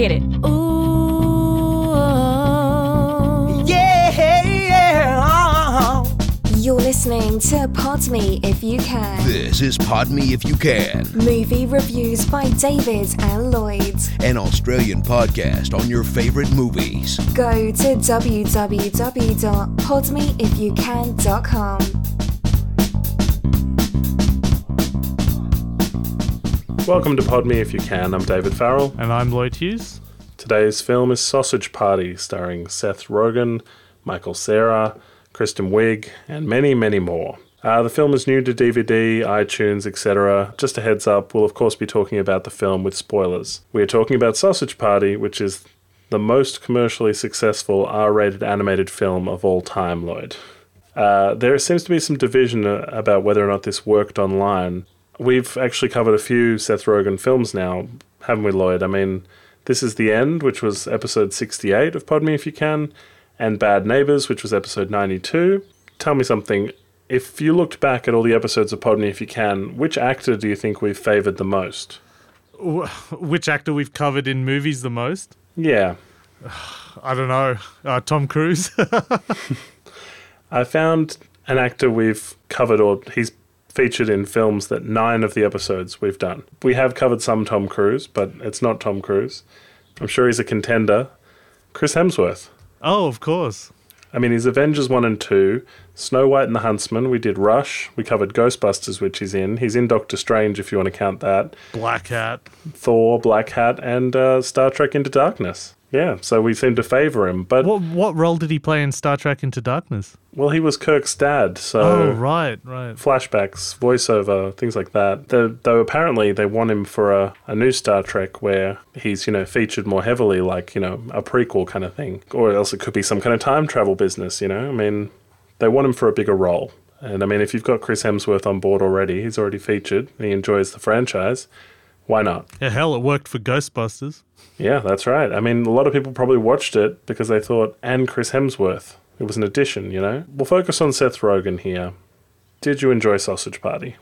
Hit it. Ooh. Yeah, yeah. You're listening to Pod Me If You Can. This is Pod Me If You Can, Movie reviews by David and Lloyd. an Australian podcast on your favorite movies. Go to www.podmeifyoucan.com. Welcome to Pod Me If You Can. I'm David Farrell. And I'm Lloyd Hughes. Today's film is Sausage Party, starring Seth Rogen, Michael Cera, Kristen Wiig, and many, many more. Uh, the film is new to DVD, iTunes, etc. Just a heads up, we'll of course be talking about the film with spoilers. We are talking about Sausage Party, which is the most commercially successful R rated animated film of all time, Lloyd. Uh, there seems to be some division uh, about whether or not this worked online. We've actually covered a few Seth Rogen films now, haven't we, Lloyd? I mean, this is The End, which was episode 68 of Pod Me If You Can, and Bad Neighbors, which was episode 92. Tell me something. If you looked back at all the episodes of Pod Me If You Can, which actor do you think we've favoured the most? Which actor we've covered in movies the most? Yeah. I don't know. Uh, Tom Cruise. I found an actor we've covered, or he's featured in films that nine of the episodes we've done. We have covered some Tom Cruise, but it's not Tom Cruise. I'm sure he's a contender. Chris Hemsworth. oh, of course. I mean, he's Avengers 1 and 2, Snow White and the Huntsman. We did Rush. We covered Ghostbusters, which he's in. He's in Doctor Strange, if you want to count that. Blackhat. Thor, Blackhat, and uh, Star Trek Into Darkness. Yeah, so we seem to favour him. But, What what role did he play in Star Trek Into Darkness? well, he was Kirk's dad, so. Oh, right, right. flashbacks, voiceover, things like that. Though, though apparently they want him for a, a new Star Trek where he's, you know, featured more heavily, like, you know, a prequel kind of thing. Or else it could be some kind of time travel business, you know? I mean, they want him for a bigger role. And I mean, if you've got Chris Hemsworth on board already, he's already featured, he enjoys the franchise, why not? Yeah, hell, it worked for Ghostbusters. Yeah, that's right. I mean, a lot of people probably watched it because they thought, and Chris Hemsworth. It was an addition, you know? We'll focus on Seth Rogen here. Did you enjoy Sausage Party?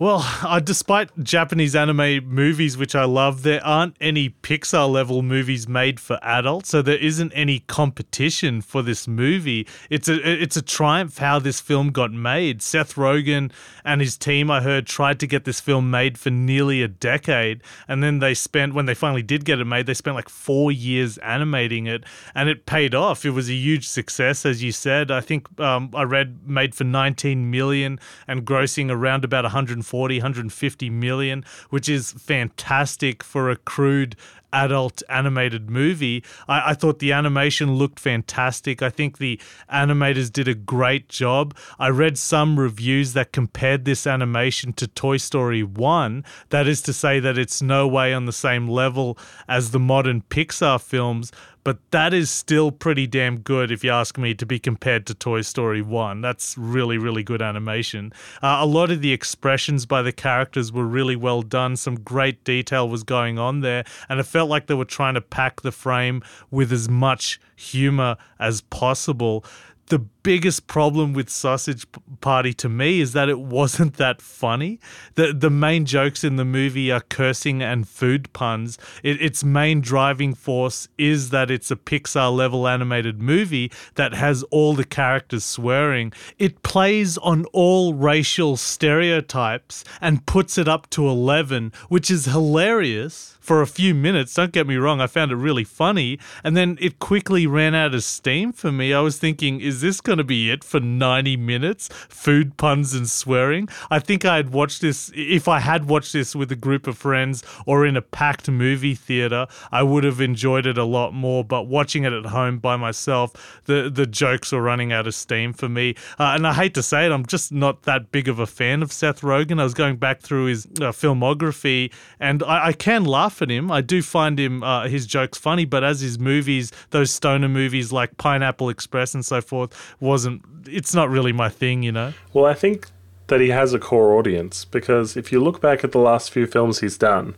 Well, uh, despite Japanese anime movies, which I love, there aren't any Pixar level movies made for adults, so there isn't any competition for this movie. It's a it's a triumph how this film got made. Seth Rogen and his team, I heard, tried to get this film made for nearly a decade, and then they spent when they finally did get it made, they spent like four years animating it, and it paid off. It was a huge success, as you said. I think um, I read made for 19 million and grossing around about 140 150 million which is fantastic for a crude adult animated movie. I, I thought the animation looked fantastic. I think the animators did a great job. I read some reviews that compared this animation to Toy Story 1. That is to say, that it's no way on the same level as the modern Pixar films, but that is still pretty damn good if you ask me to be compared to Toy Story 1. That's really, really good animation. Uh, a lot of the expressions by the characters were really well done. Some great detail was going on there, and it felt like they were trying to pack the frame with as much humor as possible. The biggest problem with Sausage Party to me is that it wasn't that funny. The the main jokes in the movie are cursing and food puns. It, its main driving force is that it's a Pixar level animated movie that has all the characters swearing. It plays on all racial stereotypes and puts it up to 11, which is hilarious for a few minutes. Don't get me wrong, I found it really funny. And then it quickly ran out of steam for me. I was thinking, is this going to be it for 90 minutes? Food puns and swearing? I think I had watched this, if I had watched this with a group of friends or in a packed movie theater, I would have enjoyed it a lot more. But watching it at home by myself, the, the jokes were running out of steam for me. Uh, and I hate to say it, I'm just not that big of a fan of Seth Rogen. I was going back through his uh, filmography and I, I can laugh him. I do find him, uh, his jokes funny, but as his movies, those stoner movies like Pineapple Express and so forth, wasn't, it's not really my thing, you know? Well, I think that he has a core audience because if you look back at the last few films he's done,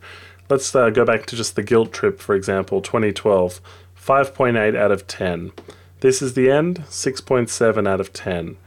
let's uh, go back to just The Guilt Trip, for example, 2012, 5.8 out of 10. This is the End, 6.7 out of 10.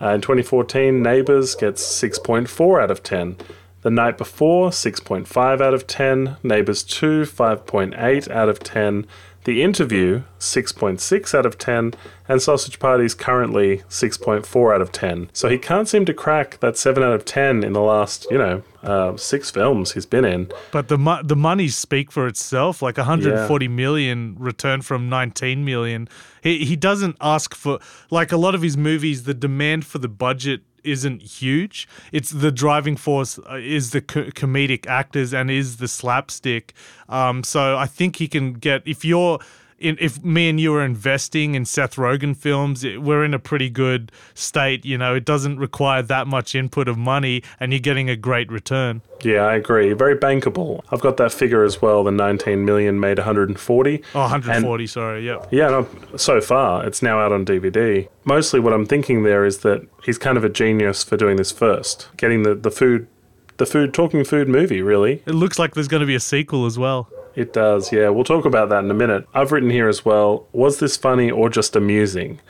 Uh, in 2014, Neighbours gets 6.4 out of 10. The Night Before, 6.5 out of 10. Neighbors 2, 5.8 out of 10. The Interview, 6.6 out of 10. And Sausage Party's currently 6.4 out of 10. So he can't seem to crack that 7 out of 10 in the last, you know, uh, six films he's been in. But the mo- the monies speak for itself. Like 140 million returned from 19 million. He he doesn't ask for like a lot of his movies. The demand for the budget isn't huge. It's the driving force uh, is the co- comedic actors and is the slapstick. Um, so I think he can get if you're. In, if me and you are investing in Seth Rogen films, it, we're in a pretty good state. You know, it doesn't require that much input of money, and you're getting a great return. Yeah, I agree. Very bankable. I've got that figure as well. The 19 million made 140. Oh, 140, sorry. Yep. Yeah, no, so far it's now out on DVD. Mostly what I'm thinking there is that he's kind of a genius for doing this first, getting the, the food, the food talking food movie. Really, It looks like there's going to be a sequel as well. It does. Yeah, we'll talk about that in a minute. I've written here as well. Was this funny or just amusing?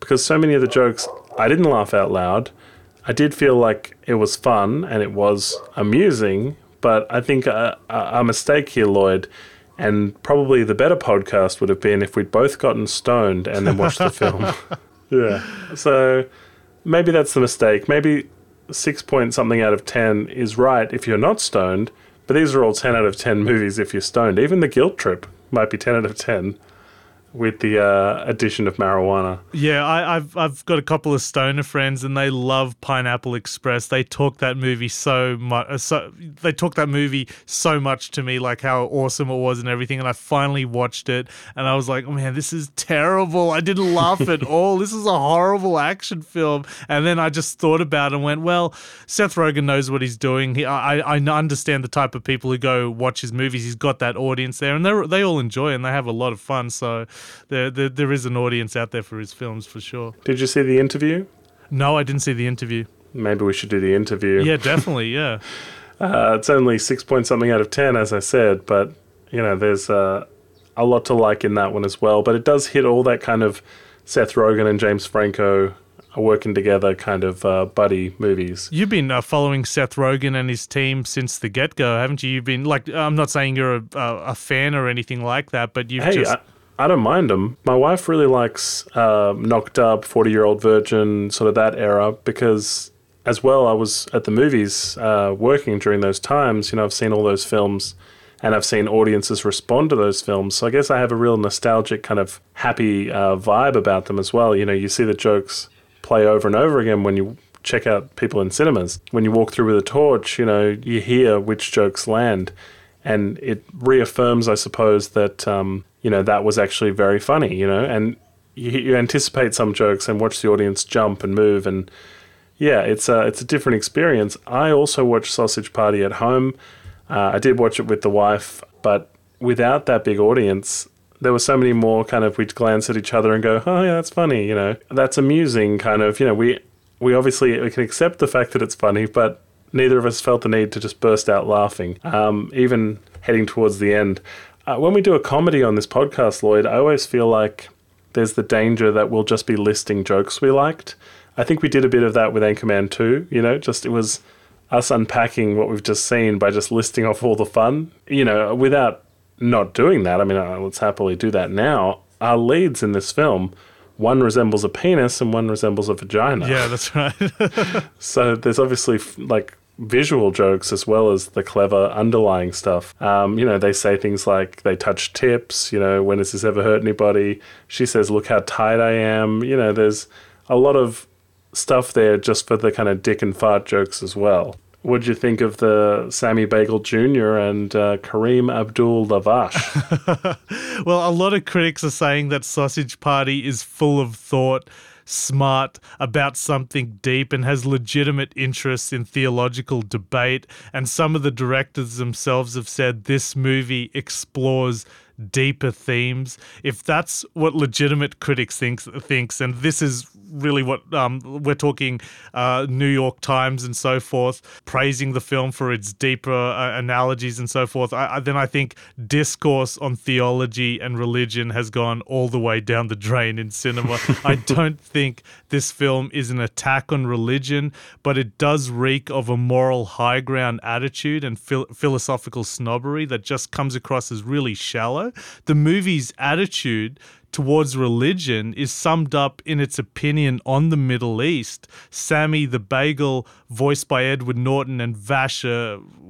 Because so many of the jokes I didn't laugh out loud. I did feel like it was fun and it was amusing, but I think a, a, a mistake here, Lloyd, and probably the better podcast would have been if we'd both gotten stoned and then watched the film. yeah. So maybe that's the mistake. Maybe six point something out of ten is right if you're not stoned, but these are all ten out of ten movies if you're stoned. Even the Guilt Trip might be ten out of ten with the uh, addition of marijuana. Yeah, I, I've I've got a couple of stoner friends, and they love Pineapple Express. They talk that movie so much. So they talk that movie so much to me, like how awesome it was and everything. And I finally watched it, and I was like, oh man, this is terrible. I didn't laugh at all. This is a horrible action film. And then I just thought about it and went, well, Seth Rogen knows what he's doing. He, I I understand the type of people who go watch his movies. He's got that audience there, and they they all enjoy it and they have a lot of fun. So there, there there is an audience out there for his films for sure. Did you see the interview? No, I didn't see the interview. Maybe we should do the interview. Yeah, definitely. Yeah. Uh, it's only six point something out of ten, as I said, but you know, there's uh, a lot to like in that one as well. But it does hit all that kind of Seth Rogen and James Franco are working together kind of uh, buddy movies. You've been uh, following Seth Rogen and his team since the get go, haven't you? You've been like, I'm not saying you're a, a, a fan or anything like that, but you've Hey, just. I, I don't mind them. My wife really likes uh, Knocked Up, 40 Year Old Virgin, sort of that era, because as well, I was at the movies uh, working during those times. You know, I've seen all those films and I've seen audiences respond to those films. So I guess I have a real nostalgic kind of happy uh, vibe about them as well. You know, you see the jokes play over and over again when you check out people in cinemas. When you walk through with a torch, you know, you hear which jokes land. And it reaffirms, I suppose, that, um, you know, that was actually very funny, you know, and you, you anticipate some jokes and watch the audience jump and move. And yeah, it's a, it's a different experience. I also watched Sausage Party at home. Uh, I did watch it with the wife, but without that big audience, there were so many more kind of we'd glance at each other and go, "Oh yeah, that's funny," you know, that's amusing. Kind of, you know, we we obviously we can accept the fact that it's funny, but neither of us felt the need to just burst out laughing. Um, even heading towards the end, uh, when we do a comedy on this podcast, Lloyd, I always feel like there's the danger that we'll just be listing jokes we liked. I think we did a bit of that with Anchorman 2, you know, just it was us unpacking what we've just seen by just listing off all the fun, you know, without not doing that. I mean, let's happily do that now. Our leads in this film, one resembles a penis and one resembles a vagina. yeah, that's right. So there's obviously like visual jokes as well as the clever underlying stuff. Um, you know, they say things like they touch tips, you know, when has this ever hurt anybody? She says, look how tight I am. You know, there's a lot of stuff there just for the kind of dick and fart jokes as well. What'd you think of the Sammy Bagel Jr. and uh, Kareem Abdul Lavash? well, a lot of critics are saying that Sausage Party is full of thought, smart, about something deep, and has legitimate interests in theological debate. And some of the directors themselves have said this movie explores deeper themes. If that's what legitimate critics thinks thinks, and this is really what um, we're talking uh, New York Times and so forth, praising the film for its deeper uh, analogies and so forth, I, I, then I think discourse on theology and religion has gone all the way down the drain in cinema. I don't think this film is an attack on religion, but it does reek of a moral high ground attitude and phil- philosophical snobbery that just comes across as really shallow. The movie's attitude towards religion is summed up in its opinion on the Middle East. Sammy the Bagel, voiced by Edward Norton, and Lavash,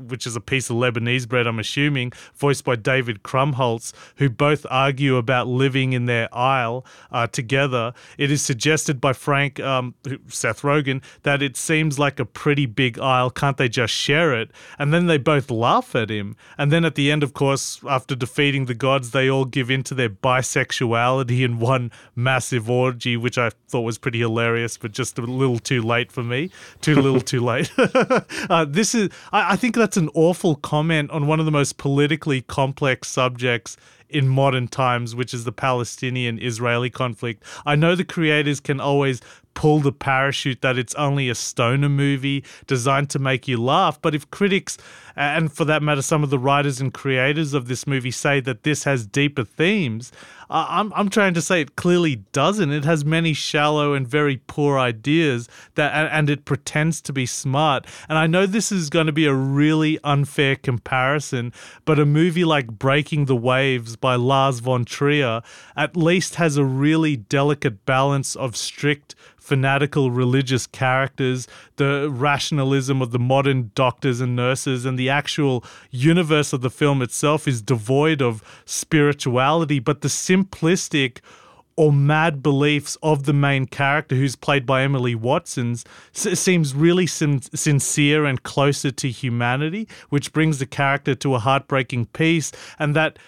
which is a piece of Lebanese bread, I'm assuming, voiced by David Krumholtz, who both argue about living in their aisle uh, together. It is suggested by Frank, um, Seth Rogen, that it seems like a pretty big aisle. Can't they just share it? And then they both laugh at him. And then at the end, of course, after defeating the gods, they all give in to their bisexuality in one massive orgy, which I thought was pretty hilarious, but just a little too late for me. Too little, too late. uh, this is, I, I think that's an awful comment on one of the most politically complex subjects in modern times, which is the Palestinian Israeli conflict. I know the creators can always pull the parachute that it's only a stoner movie designed to make you laugh. But if critics, and for that matter, some of the writers and creators of this movie say that this has deeper themes, uh, I'm, I'm trying to say it clearly doesn't. It has many shallow and very poor ideas that, and, and it pretends to be smart. And I know this is going to be a really unfair comparison, but a movie like Breaking the Waves by Lars von Trier at least has a really delicate balance of strict fanatical religious characters, the rationalism of the modern doctors and nurses, and the actual universe of the film itself is devoid of spirituality, but the simplistic or mad beliefs of the main character, who's played by Emily Watsons, seems really sin- sincere and closer to humanity, which brings the character to a heartbreaking peace, and that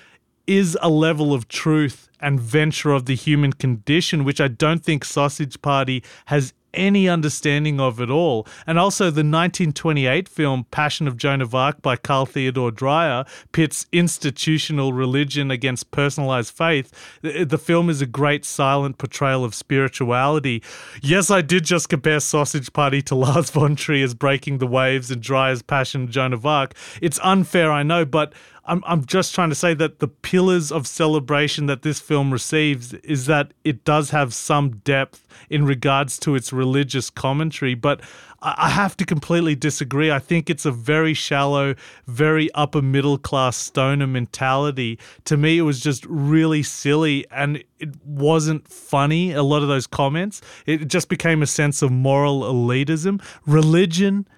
is a level of truth and venture of the human condition, which I don't think Sausage Party has any understanding of at all. And also, the 1928 film Passion of Joan of Arc by Carl Theodor Dreyer pits institutional religion against personalized faith. The film is a great silent portrayal of spirituality. Yes, I did just compare Sausage Party to Lars von Trier's Breaking the Waves and Dreyer's Passion of Joan of Arc. It's unfair, I know, but I'm, I'm just trying to say that the pillars of celebration that this film receives is that it does have some depth in regards to its religious commentary, but I have to completely disagree. I think it's a very shallow, very upper middle class stoner mentality. To me, it was just really silly and it wasn't funny, a lot of those comments. It just became a sense of moral elitism. Religion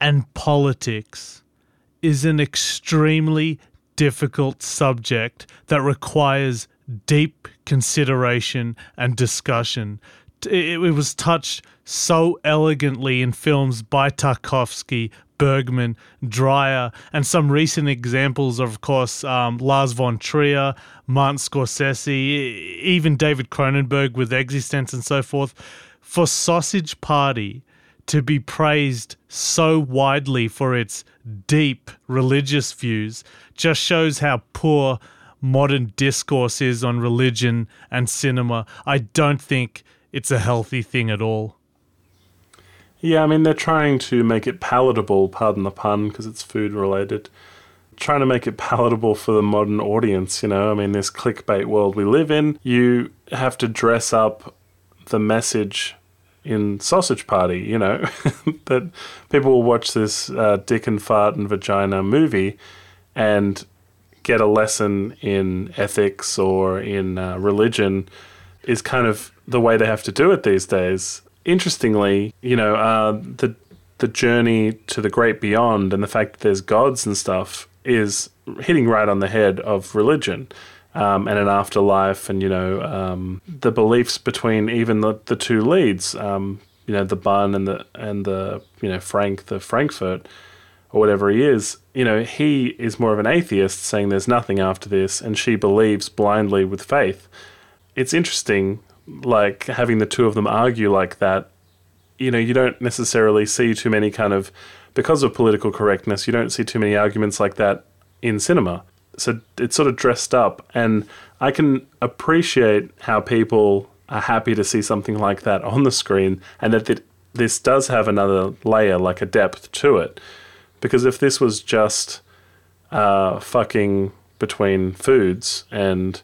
and politics is an extremely difficult subject that requires deep consideration and discussion. It, was touched so elegantly in films by Tarkovsky, Bergman, Dreyer, and some recent examples, of course, um, Lars von Trier, Martin Scorsese, even David Cronenberg with eXistenZ and so forth. For Sausage Party to be praised so widely for its deep religious views just shows how poor modern discourse is on religion and cinema. I don't think it's a healthy thing at all. Yeah, I mean, they're trying to make it palatable, pardon the pun, because it's food related. Trying to make it palatable for the modern audience, you know? I mean, this clickbait world we live in, you have to dress up the message in Sausage Party, you know, that people will watch this uh, dick and fart and vagina movie and get a lesson in ethics or in uh, religion is kind of the way they have to do it these days. Interestingly, you know, uh, the the journey to the great beyond and the fact that there's gods and stuff is hitting right on the head of religion um, and an afterlife, and you know um, the beliefs between even the, the two leads, um, you know the bun and the and the you know Frank the Frankfurt or whatever he is. You know he is more of an atheist, saying there's nothing after this, and she believes blindly with faith. It's interesting, like having the two of them argue like that. You know, you don't necessarily see too many kind of because of political correctness. You don't see too many arguments like that in cinema so it's sort of dressed up, and I can appreciate how people are happy to see something like that on the screen, and that th- this does have another layer, like a depth to it. Because if this was just uh, fucking between foods and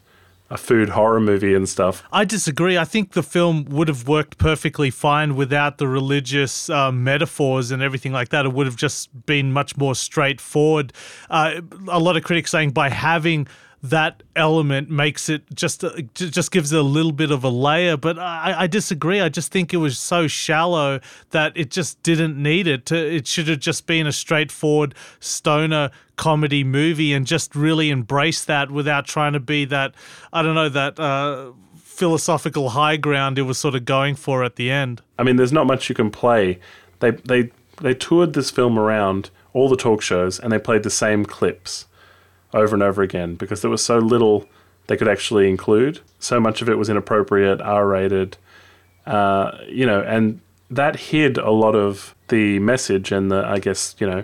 a food horror movie and stuff, I disagree. I think the film would have worked perfectly fine without the religious uh, metaphors and everything like that. It would have just been much more straightforward. Uh, a lot of critics saying by having that element makes it just uh, just gives it a little bit of a layer. But I, I disagree. I just think it was so shallow that it just didn't need it. To, it should have just been a straightforward stoner comedy movie and just really embrace that without trying to be that I don't know that uh, philosophical high ground it was sort of going for at the end. I mean, there's not much you can play. They they they toured this film around all the talk shows, and they played the same clips over and over again because there was so little they could actually include. So much of it was inappropriate, R-rated, uh, you know, and that hid a lot of the message and the, I guess, you know,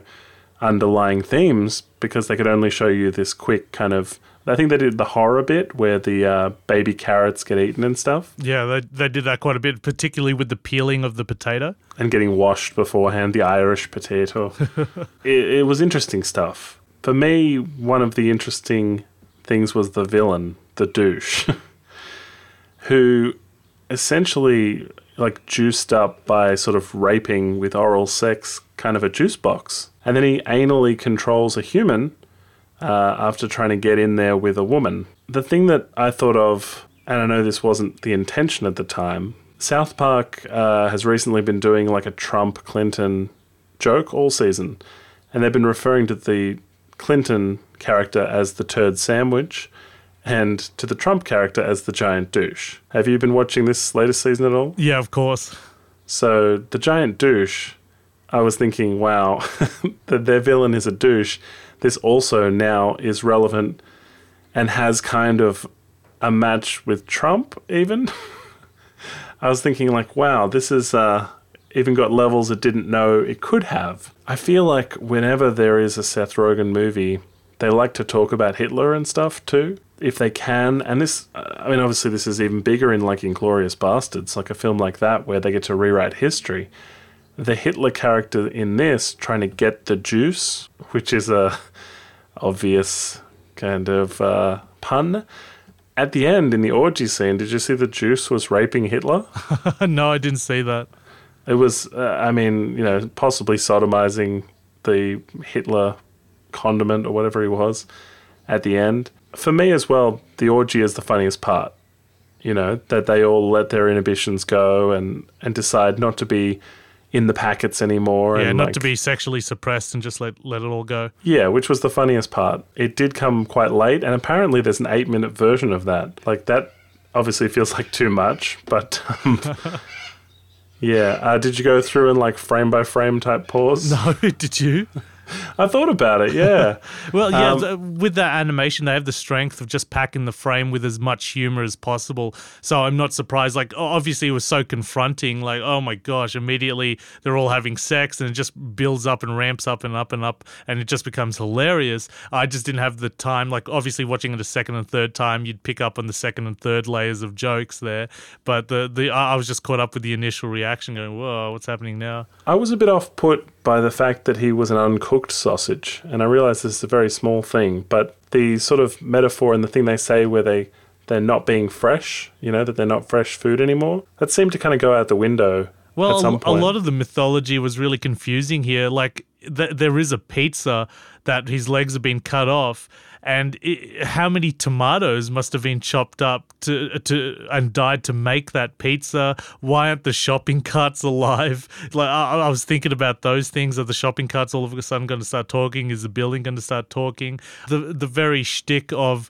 underlying themes because they could only show you this quick kind of. I think they did the horror bit where the uh, baby carrots get eaten and stuff. Yeah, they, they did that quite a bit, particularly with the peeling of the potato. and getting washed beforehand, the Irish potato. it, it was interesting stuff. For me, one of the interesting things was the villain, the douche, who essentially like juiced up by sort of raping with oral sex kind of a juice box. And then he anally controls a human uh, after trying to get in there with a woman. The thing that I thought of, and I know this wasn't the intention at the time, South Park uh, has recently been doing like a Trump Clinton joke all season. And they've been referring to the Clinton character as the turd sandwich and to the Trump character as the giant douche. Have you been watching this latest season at all? Yeah, of course. So the giant douche, I was thinking, wow, that their villain is a douche. This also now is relevant and has kind of a match with Trump, even. I was thinking, like, wow, this is uh, even got levels it didn't know it could have. I feel like whenever there is a Seth Rogen movie, they like to talk about Hitler and stuff too, if they can. And this, I mean, obviously, this is even bigger in like Inglourious Basterds, like a film like that where they get to rewrite history. The Hitler character in this trying to get the juice, which is a obvious kind of uh, pun. At the end, in the orgy scene, did you see the juice was raping Hitler? no, I didn't see that. It was, uh, I mean, you know, possibly sodomizing the Hitler condiment or whatever he was at the end. For me as well, the orgy is the funniest part. You know, that they all let their inhibitions go and, and decide not to be in the packets anymore. Yeah, and not like- to be sexually suppressed and just let let it all go. Yeah, which was the funniest part. It did come quite late, and apparently there's an eight minute version of that. Like, that obviously feels like too much, but. Um, yeah, uh, did you go through and like frame by frame type pause? No, did you? I thought about it, yeah. Well, yeah, Um, th- with that animation, they have the strength of just packing the frame with as much humor as possible. So I'm not surprised. Like, obviously, it was so confronting. Like, oh my gosh, immediately they're all having sex, and it just builds up and ramps up and up and up, and it just becomes hilarious. I just didn't have the time. Like, obviously, watching it a second and third time, you'd pick up on the second and third layers of jokes there. But the the I I was just caught up with the initial reaction, going, "Whoa, what's happening now?" I was a bit off put by the fact that he was an uncooked sausage, and I realize this is a very small thing, but the sort of metaphor and the thing they say where they they're not being fresh, you know, that they're not fresh food anymore, that seemed to kind of go out the window Well, at some a- a lot of the mythology was really confusing here. Like, th- there is a pizza that his legs have been cut off, and i how many tomatoes must have been chopped up to to and died to make that pizza? Why aren't the shopping carts alive? Like, I, I was thinking about those things. Are the shopping carts all of a sudden going to start talking? Is the building going to start talking? The the very shtick of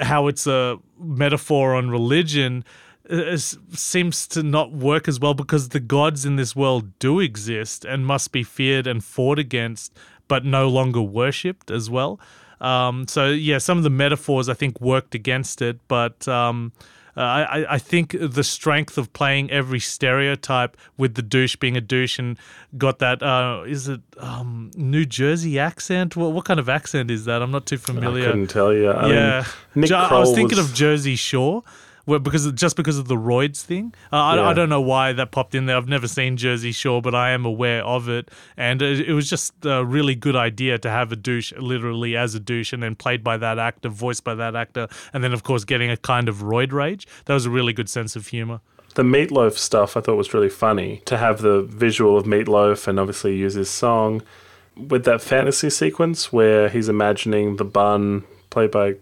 how it's a metaphor on religion uh, seems to not work as well because the gods in this world do exist and must be feared and fought against, but no longer worshipped as well. Um, so yeah, some of the metaphors I think worked against it, but um, uh, I, I- think the strength of playing every stereotype with the douche being a douche and got that uh, is it um, New Jersey accent? What what kind of accent is that? I'm not too familiar. I couldn't tell you. I yeah, mean, Nick I was thinking was- of Jersey Shore Well, because of, just because of the roids thing, uh, I, Yeah. I don't know why that popped in there. I've never seen Jersey Shore, but I am aware of it, and it, it was just a really good idea to have a douche literally as a douche, and then played by that actor, voiced by that actor, and then of course getting a kind of roid rage. That was a really good sense of humor. The meatloaf stuff I thought was really funny to have the visual of meatloaf and obviously use his song with that fantasy sequence where he's imagining the bun played by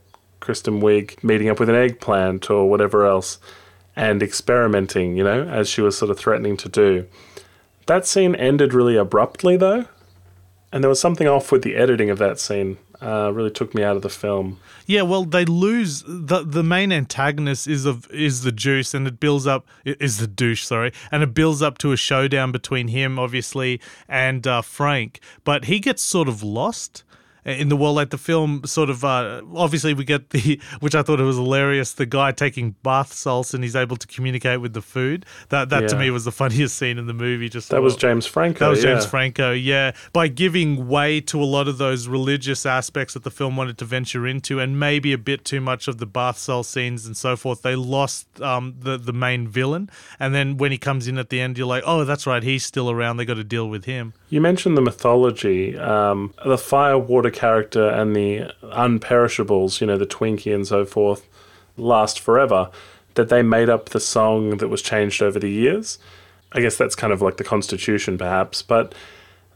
Kristen Wiig meeting up with an eggplant or whatever else and experimenting, you know, as she was sort of threatening to do. That scene ended really abruptly though, and there was something off with the editing of that scene. Uh, really took me out of the film. Yeah, well, they lose the the main antagonist is of is the juice, and it builds up is the douche, sorry, and it builds up to a showdown between him, obviously, and uh, Frank. But he gets sort of lost in the world. Like the film, sort of uh, obviously we get the which I thought it was hilarious. The guy taking bath salts and he's able to communicate with the food. That that to me was the funniest scene in the movie. Just That was James Franco. that was James yeah. Franco, yeah. By giving way to a lot of those religious aspects that the film wanted to venture into, and maybe a bit too much of the bath salt scenes and so forth, they lost um, the the main villain. And then when he comes in at the end, you're like, oh, that's right, he's still around. They got to deal with him. You mentioned the mythology, um, the fire water character and the unperishables, you know, the Twinkie and so forth, last forever, that they made up the song that was changed over the years. I guess that's kind of like the Constitution, perhaps. But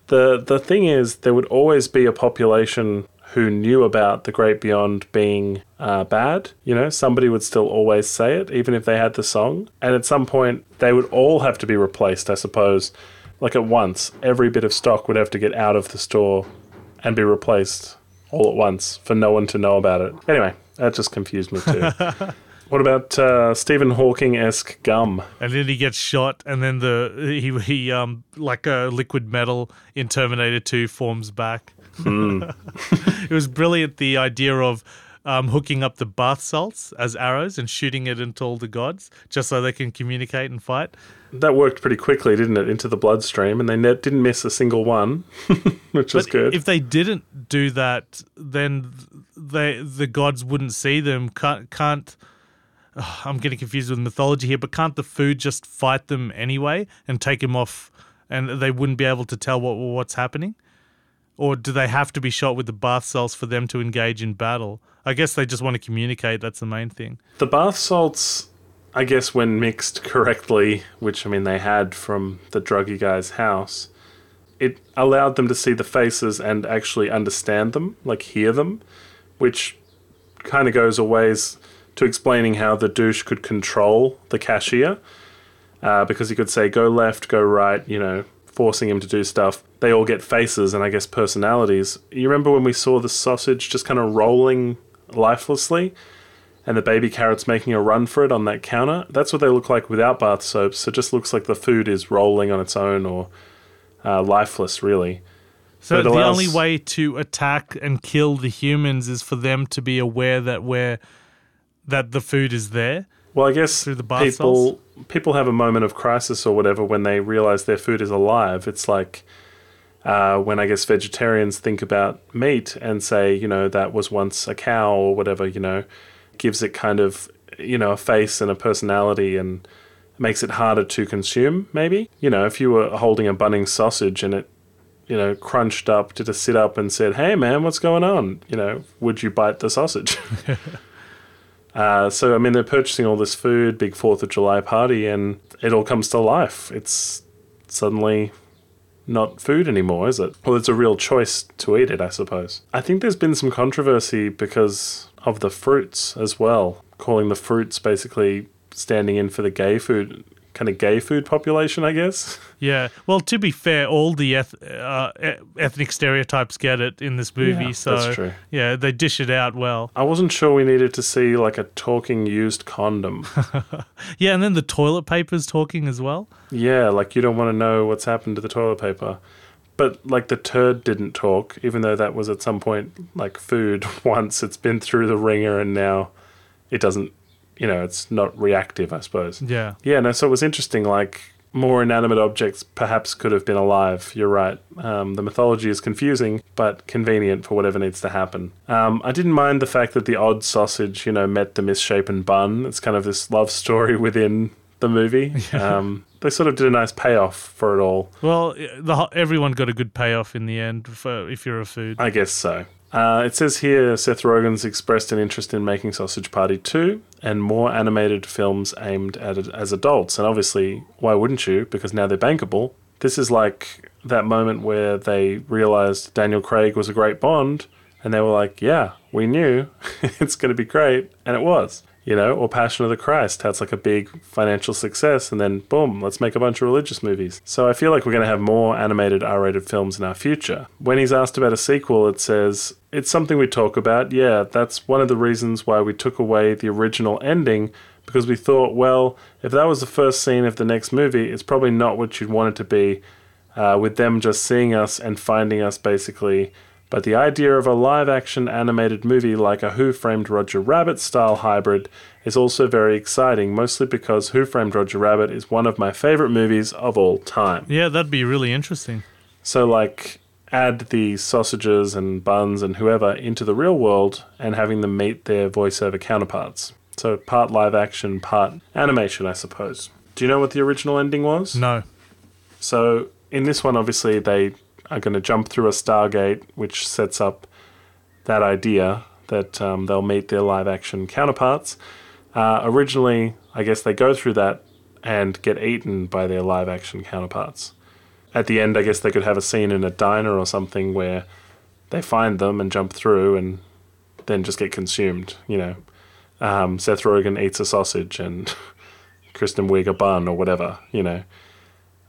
the the thing is, there would always be a population who knew about the great beyond being uh, bad. You know, somebody would still always say it, even if they had the song. And at some point, they would all have to be replaced, I suppose. Like at once, every bit of stock would have to get out of the store and be replaced all at once for no one to know about it. Anyway, that just confused me too. what about uh, Stephen Hawking esque gum? And then he gets shot, and then the he he um like a liquid metal in Terminator Two forms back. it was brilliant. The idea of um, hooking up the bath salts as arrows and shooting it into all the gods, just so they can communicate and fight. That worked pretty quickly, didn't it, into the bloodstream, and they ne- didn't miss a single one, which was But good. if they didn't do that, then they the gods wouldn't see them. Can't can't. Ugh, I'm getting confused with mythology here, but can't the food just fight them anyway and take them off, and they wouldn't be able to tell what what's happening? Or do they have to be shot with the bath salts for them to engage in battle? I guess they just want to communicate. That's the main thing. The bath salts, I guess, when mixed correctly, which I mean they had from the druggy guy's house, it allowed them to see the faces and actually understand them, like hear them, which kind of goes a ways to explaining how the douche could control the cashier, uh, because he could say go left, go right, you know, forcing him to do stuff. They all get faces and I guess personalities. You remember when we saw the sausage just kind of rolling lifelessly? and the baby carrot's making a run for it on that counter. That's what they look like without bath soaps. So it just looks like the food is rolling on its own or uh, lifeless, really. So the only way to attack and kill the humans is for them to be aware that we're that the food is there. Well, I guess Through the bath people people have a moment of crisis or whatever when they realize their food is alive. It's like uh, when I guess vegetarians think about meat and say, you know, that was once a cow or whatever. You know, gives it kind of you know a face and a personality and makes it harder to consume. Maybe you know if you were holding a Bunnings sausage and it you know crunched up, did a sit up and said, "Hey man, what's going on?" You know, would you bite the sausage? Uh, so I mean, they're purchasing all this food, big Fourth of July party, and it all comes to life. It's suddenly not food anymore, is it? Well, it's a real choice to eat it, I suppose. I think there's been some controversy because of the fruits as well, calling the fruits basically standing in for the gay food, kind of gay food population, I guess. Yeah. Well, to be fair, all the eth- uh, ethnic stereotypes get it in this movie. Yeah, so that's true. yeah, they dish it out well. I wasn't sure we needed to see like a talking used condom. Yeah, and then the toilet paper's talking as well. Yeah, like you don't want to know what's happened to the toilet paper. But like the turd didn't talk, even though that was at some point like food once. It's been through the ringer and now it doesn't, you know, it's not reactive, I suppose. Yeah. Yeah, no, so it was interesting. Like more inanimate objects perhaps could have been alive. You're right. Um, the mythology is confusing, but convenient for whatever needs to happen. Um, I didn't mind the fact that the odd sausage, you know, met the misshapen bun. It's kind of this love story within the movie. Um, they sort of did a nice payoff for it all. Well, the, everyone got a good payoff in the end for if you're a food. I guess so. Uh, it says here Seth Rogen's expressed an interest in making Sausage Party 2 and more animated films aimed at as adults. And obviously, why wouldn't you? Because now they're bankable. This is like that moment where they realized Daniel Craig was a great Bond, and they were like, yeah, we knew it's going to be great. And it was. You know, or Passion of the Christ had like a big financial success, and then boom, let's make a bunch of religious movies. So I feel like we're going to have more animated R rated films in our future. When he's asked about a sequel, it says, It's something we talk about. Yeah, that's one of the reasons why we took away the original ending, because we thought, well, if that was the first scene of the next movie, it's probably not what you'd want it to be, uh, with them just seeing us and finding us basically. But the idea of a live action animated movie like a Who Framed Roger Rabbit style hybrid is also very exciting, mostly because Who Framed Roger Rabbit is one of my favorite movies of all time. Yeah, that'd be really interesting. So, like, add the sausages and buns and whoever into the real world and having them meet their voiceover counterparts. So, part live action, part animation, I suppose. Do you know what the original ending was? No. So in this one, obviously, they are going to jump through a Stargate, which sets up that idea that um, they'll meet their live action counterparts. Uh, originally, I guess they go through that and get eaten by their live action counterparts. At the end, I guess they could have a scene in a diner or something where they find them and jump through and then just get consumed. You know, um, Seth Rogen eats a sausage and Kristen Wiig a bun or whatever. You know,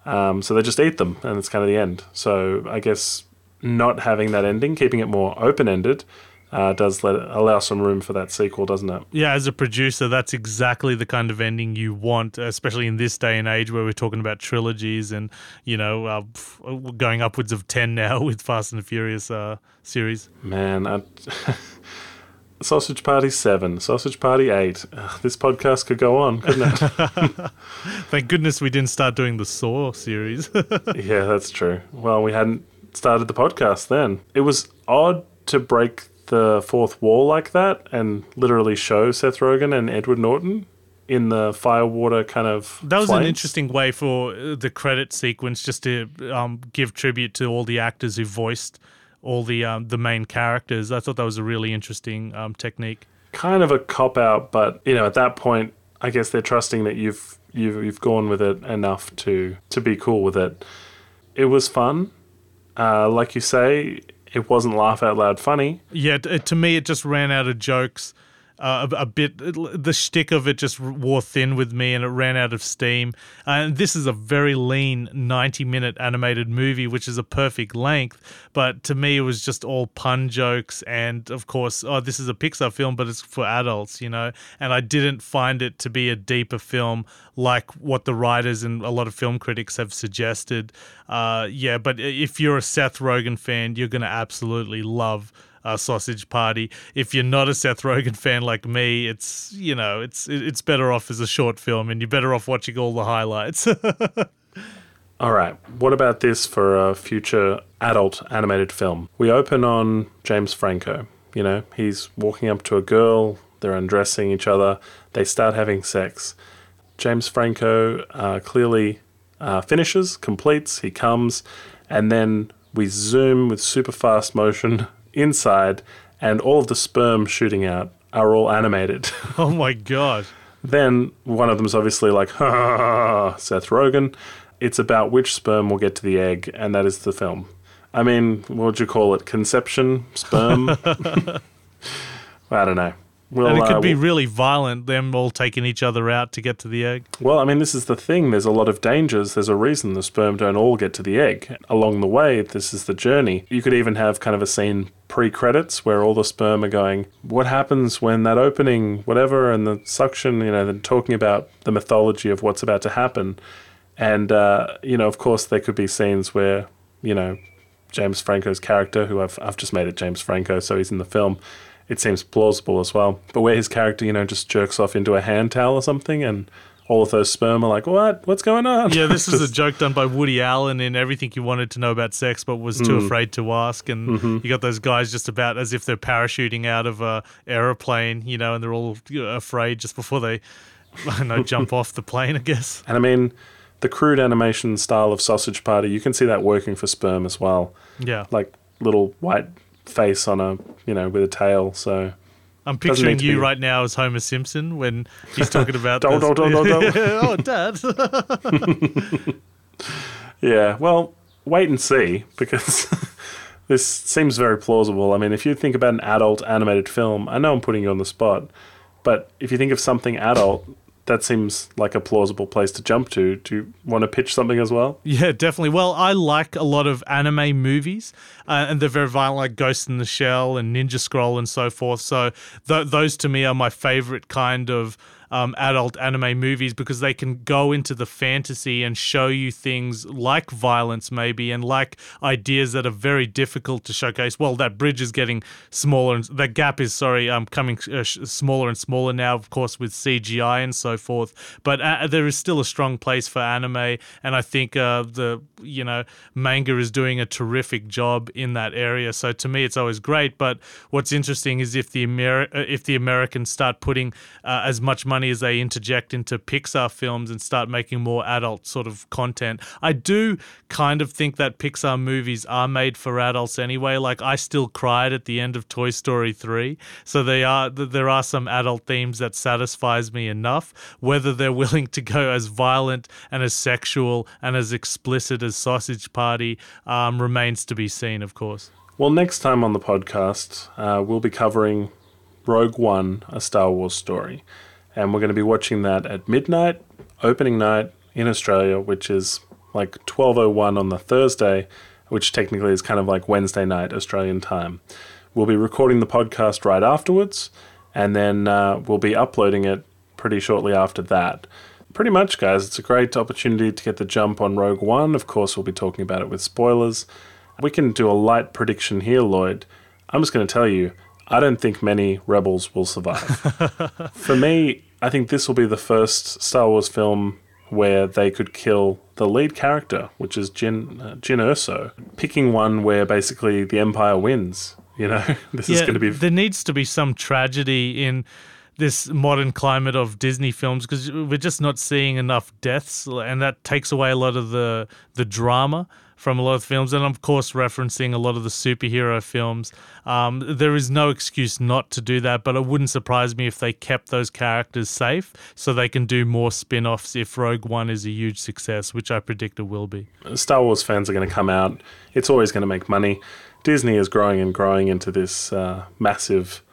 um, so they just eat them, and it's kind of the end. So I guess not having that ending, keeping it more open ended, uh, does let allow some room for that sequel, doesn't it? Yeah, as a producer, that's exactly the kind of ending you want, especially in this day and age where we're talking about trilogies and, you know, uh, going upwards of 10 now with Fast and the Furious uh, series. Man, I, Sausage Party 7, Sausage Party 8. Ugh, this podcast could go on, couldn't it? Thank goodness we didn't start doing the Saw series. yeah, that's true. Well, we hadn't started the podcast then. It was odd to break the fourth wall like that and literally show Seth Rogen and Edward Norton in the firewater kind of. That was an interesting way for uh, the credit sequence just to um, give tribute to all the actors who voiced all the um, the main characters. I thought that was a really interesting um, technique. kind of a cop out, but you know, at that point, I guess they're trusting that you've you've you've gone with it enough to to be cool with it. It was fun, uh, like you say. It wasn't laugh out loud funny. Yeah, to me, it just ran out of jokes. Uh, a, a bit, the shtick of it just wore thin with me, and it ran out of steam. And this is a very lean, ninety-minute animated movie, which is a perfect length. But to me, it was just all pun jokes, and of course, oh, this is a Pixar film, but it's for adults, you know. And I didn't find it to be a deeper film like what the writers and a lot of film critics have suggested. Uh, yeah, but if you're a Seth Rogen fan, you're going to absolutely love uh, Sausage Party. If you're not a Seth Rogen fan like me, it's you know it's it's better off as a short film, and you're better off watching all the highlights. All right, what about this for a future adult animated film? We open on James Franco. You know, he's walking up to a girl, they're undressing each other, they start having sex. James Franco uh, clearly uh, finishes, completes, he comes, and then we zoom with super fast motion inside, and all of the sperm shooting out are all animated. oh my god! Then one of them's obviously like, ha, Seth Rogen. It's about which sperm will get to the egg, and that is the film. I mean, what would you call it? Conception? Sperm? I don't know. We'll, and it could uh, be really violent. Them all taking each other out to get to the egg. Well, I mean, this is the thing. There's a lot of dangers. There's a reason the sperm don't all get to the egg. Along the way, this is the journey. You could even have kind of a scene pre credits where all the sperm are going, What happens when that opening, whatever, and the suction, you know, then talking about the mythology of what's about to happen. And, uh, you know, of course, there could be scenes where, you know, James Franco's character, who I've, I've just made it James Franco, so he's in the film. It seems plausible as well. But where his character, you know, just jerks off into a hand towel or something and all of those sperm are like, what? What's going on? Yeah, this is a joke done by Woody Allen in everything you wanted to know about sex, but was too Mm. afraid to ask. And Mm-hmm. you got those guys just about as if they're parachuting out of a aeroplane, you know, and they're all afraid just before they, I don't know, jump off the plane. I guess. And I mean, the crude animation style of Sausage Party, you can see that working for sperm as well. Yeah, Like little white face on a, you know, with a tail. So I'm picturing you be- right now as Homer Simpson when he's talking about. Don't, this- don't, don't, don't, oh, Dad. Yeah, well, wait and see because this seems very plausible. I mean, if you think about an adult animated film, I know I'm putting you on the spot, but if you think of something adult, that seems like a plausible place to jump to. Do you want to pitch something as well? Yeah, definitely. Well, I like a lot of anime movies, uh, and they're very violent, like Ghost in the Shell and Ninja Scroll and so forth. So th- those to me are my favorite kind of um, adult anime movies because they can go into the fantasy and show you things like violence, maybe, and like ideas that are very difficult to showcase. Well, that bridge is getting smaller, and that gap is sorry, um, coming uh, smaller and smaller now, of course, with CGI and so forth. But uh, there is still a strong place for anime, and I think uh, the you know manga is doing a terrific job in that area. So to me, it's always great. But what's interesting is if the Ameri- uh, if the Americans start putting uh, as much money as they interject into Pixar films and start making more adult sort of content, I do kind of think that Pixar movies are made for adults anyway. Like I still cried at the end of Toy Story three, so they are there are some adult themes that satisfies me enough. Whether they're willing to go as violent and as sexual and as explicit as Sausage Party um, remains to be seen, of course. Well, next time on the podcast, uh, we'll be covering Rogue One, a Star Wars story. And we're going to be watching that at midnight, opening night in Australia, which is like 12.01 on the Thursday, which technically is kind of like Wednesday night Australian time. We'll be recording the podcast right afterwards, and then uh, we'll be uploading it pretty shortly after that. Pretty much, guys, it's a great opportunity to get the jump on Rogue One. Of course, we'll be talking about it with spoilers. We can do a light prediction here, Lloyd. I'm just going to tell you, I don't think many rebels will survive. For me, I think this will be the first Star Wars film where they could kill the lead character, which is Jyn uh, Jyn Erso, picking one where basically the Empire wins. You know, this is going to be there needs to be some tragedy in this modern climate of Disney films because we're just not seeing enough deaths, and that takes away a lot of the the drama from a lot of films, and of course referencing a lot of the superhero films. Um, there is no excuse not to do that, but it wouldn't surprise me if they kept those characters safe so they can do more spin-offs if Rogue One is a huge success, which I predict it will be. Star Wars fans are going to come out. It's always going to make money. Disney is growing and growing into this uh, massive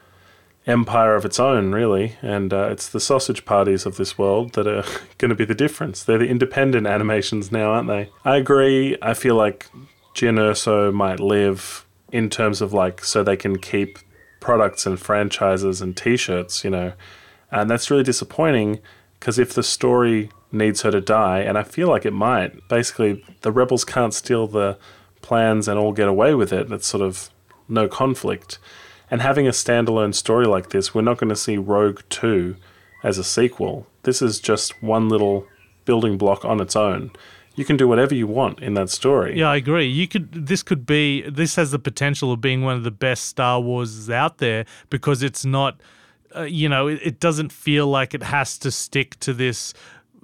empire of its own, really. And uh, it's the sausage parties of this world that are going to be the difference. They're the independent animations now, aren't they? I agree. I feel like Jyn Erso might live in terms of like, so they can keep products and franchises and t shirts, you know. And that's really disappointing because if the story needs her to die, and I feel like it might, basically, the rebels can't steal the plans and all get away with it. That's sort of no conflict. And having a standalone story like this, we're not going to see Rogue 2 as a sequel. This is just one little building block on its own. You can do whatever you want in that story. Yeah, I agree. You could. This could be. This has the potential of being one of the best Star Wars out there because it's not. Uh, you know, it, it doesn't feel like it has to stick to this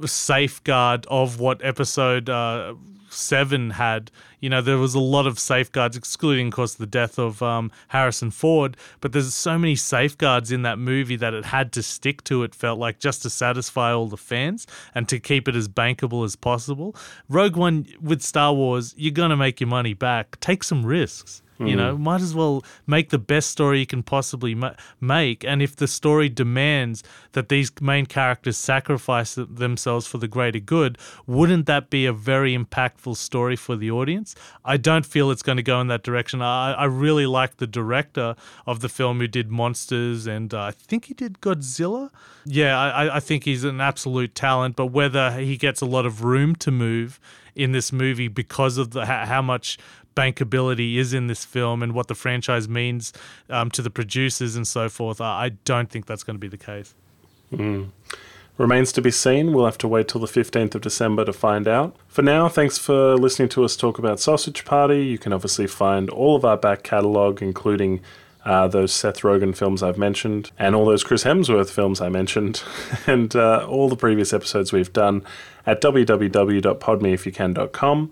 safeguard of what Episode uh, Seven had. You know, there was a lot of safeguards, excluding, of course, the death of um, Harrison Ford. But there's so many safeguards in that movie that it had to stick to. It felt like just to satisfy all the fans and to keep it as bankable as possible. Rogue One with Star Wars, you're gonna make your money back. Take some risks. You know, might as well make the best story you can possibly ma- make. And if the story demands that these main characters sacrifice themselves for the greater good, wouldn't that be a very impactful story for the audience? I don't feel it's going to go in that direction. I, I really like the director of the film who did Monsters and uh, I think he did Godzilla. Yeah, I, I think he's an absolute talent, but whether he gets a lot of room to move in this movie because of the how much bankability is in this film and what the franchise means um, to the producers and so forth. I, I don't think that's going to be the case. Remains to be seen. We'll have to wait till the 15th of December to find out. For now, thanks for listening to us talk about Sausage Party. You can obviously find all of our back catalogue, including uh, those Seth Rogen films I've mentioned, and all those Chris Hemsworth films I mentioned, and uh, all the previous episodes we've done at www.podmeifyoucan.com.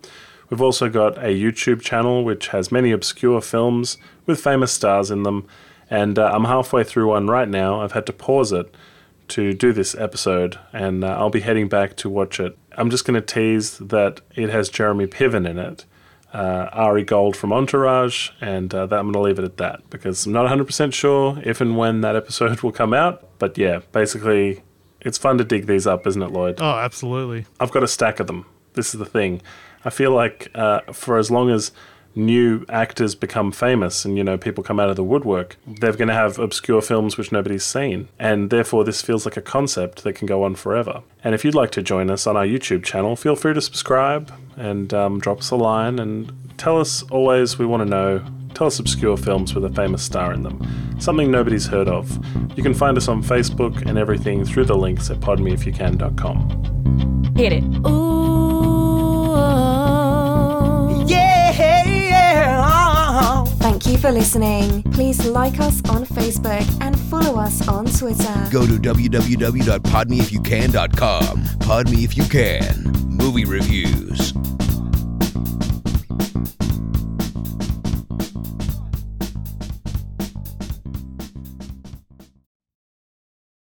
We've also got a YouTube channel which has many obscure films with famous stars in them, and uh, I'm halfway through one right now. I've had to pause it to do this episode, and uh, I'll be heading back to watch it. I'm just going to tease that it has Jeremy Piven in it, uh, Ari Gold from Entourage, and uh, that I'm going to leave it at that because I'm not 100% sure if and when that episode will come out. But yeah, basically, it's fun to dig these up, isn't it, Lloyd? Oh, absolutely. I've got a stack of them. This is the thing. I feel like uh, for as long as new actors become famous and you know people come out of the woodwork they're going to have obscure films which nobody's seen. And therefore this feels like a concept that can go on forever. And if you'd like to join us on our youtube channel feel free to subscribe and um, drop us a line and tell us always we want to know. Tell us obscure films with a famous star in them. Something nobody's heard of. You can find us on facebook and everything through the links at podmeifyoucan.com Hit it. Yeah, you for listening. Please like us on Facebook and follow us on Twitter. Go to www.podmeifyoucan.com. Pod me if you can. Movie reviews.